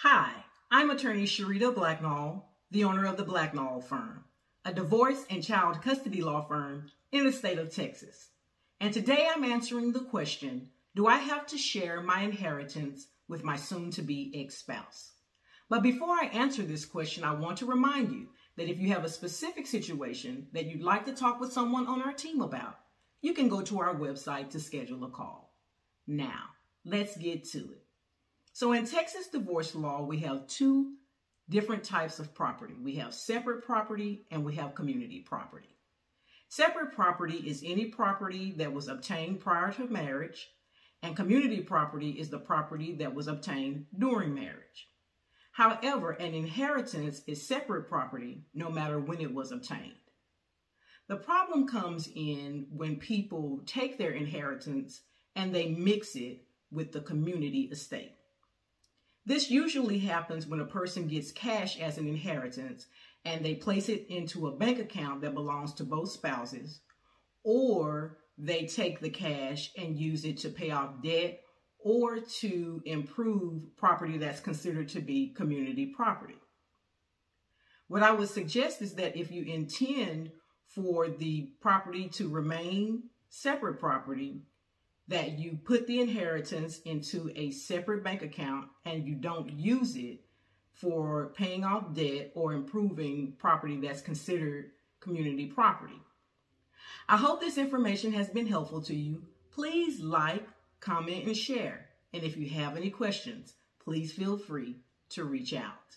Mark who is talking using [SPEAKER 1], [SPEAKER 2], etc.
[SPEAKER 1] Hi, I'm attorney Sharita Blacknall, the owner of the Blacknall Firm, a divorce and child custody law firm in the state of Texas. And today I'm answering the question, do I have to share my inheritance with my soon-to-be ex-spouse? But before I answer this question, I want to remind you that if you have a specific situation that you'd like to talk with someone on our team about, you can go to our website to schedule a call. Now, let's get to it. So in Texas divorce law, we have two different types of property. We have separate property and we have community property. Separate property is any property that was obtained prior to marriage, and community property is the property that was obtained during marriage. However, an inheritance is separate property no matter when it was obtained. The problem comes in when people take their inheritance and they mix it with the community estate. This usually happens when a person gets cash as an inheritance and they place it into a bank account that belongs to both spouses, or they take the cash and use it to pay off debt or to improve property that's considered to be community property. What I would suggest is that if you intend for the property to remain separate property, that you put the inheritance into a separate bank account and you don't use it for paying off debt or improving property that's considered community property. I hope this information has been helpful to you. Please like, comment, and share. And if you have any questions, please feel free to reach out.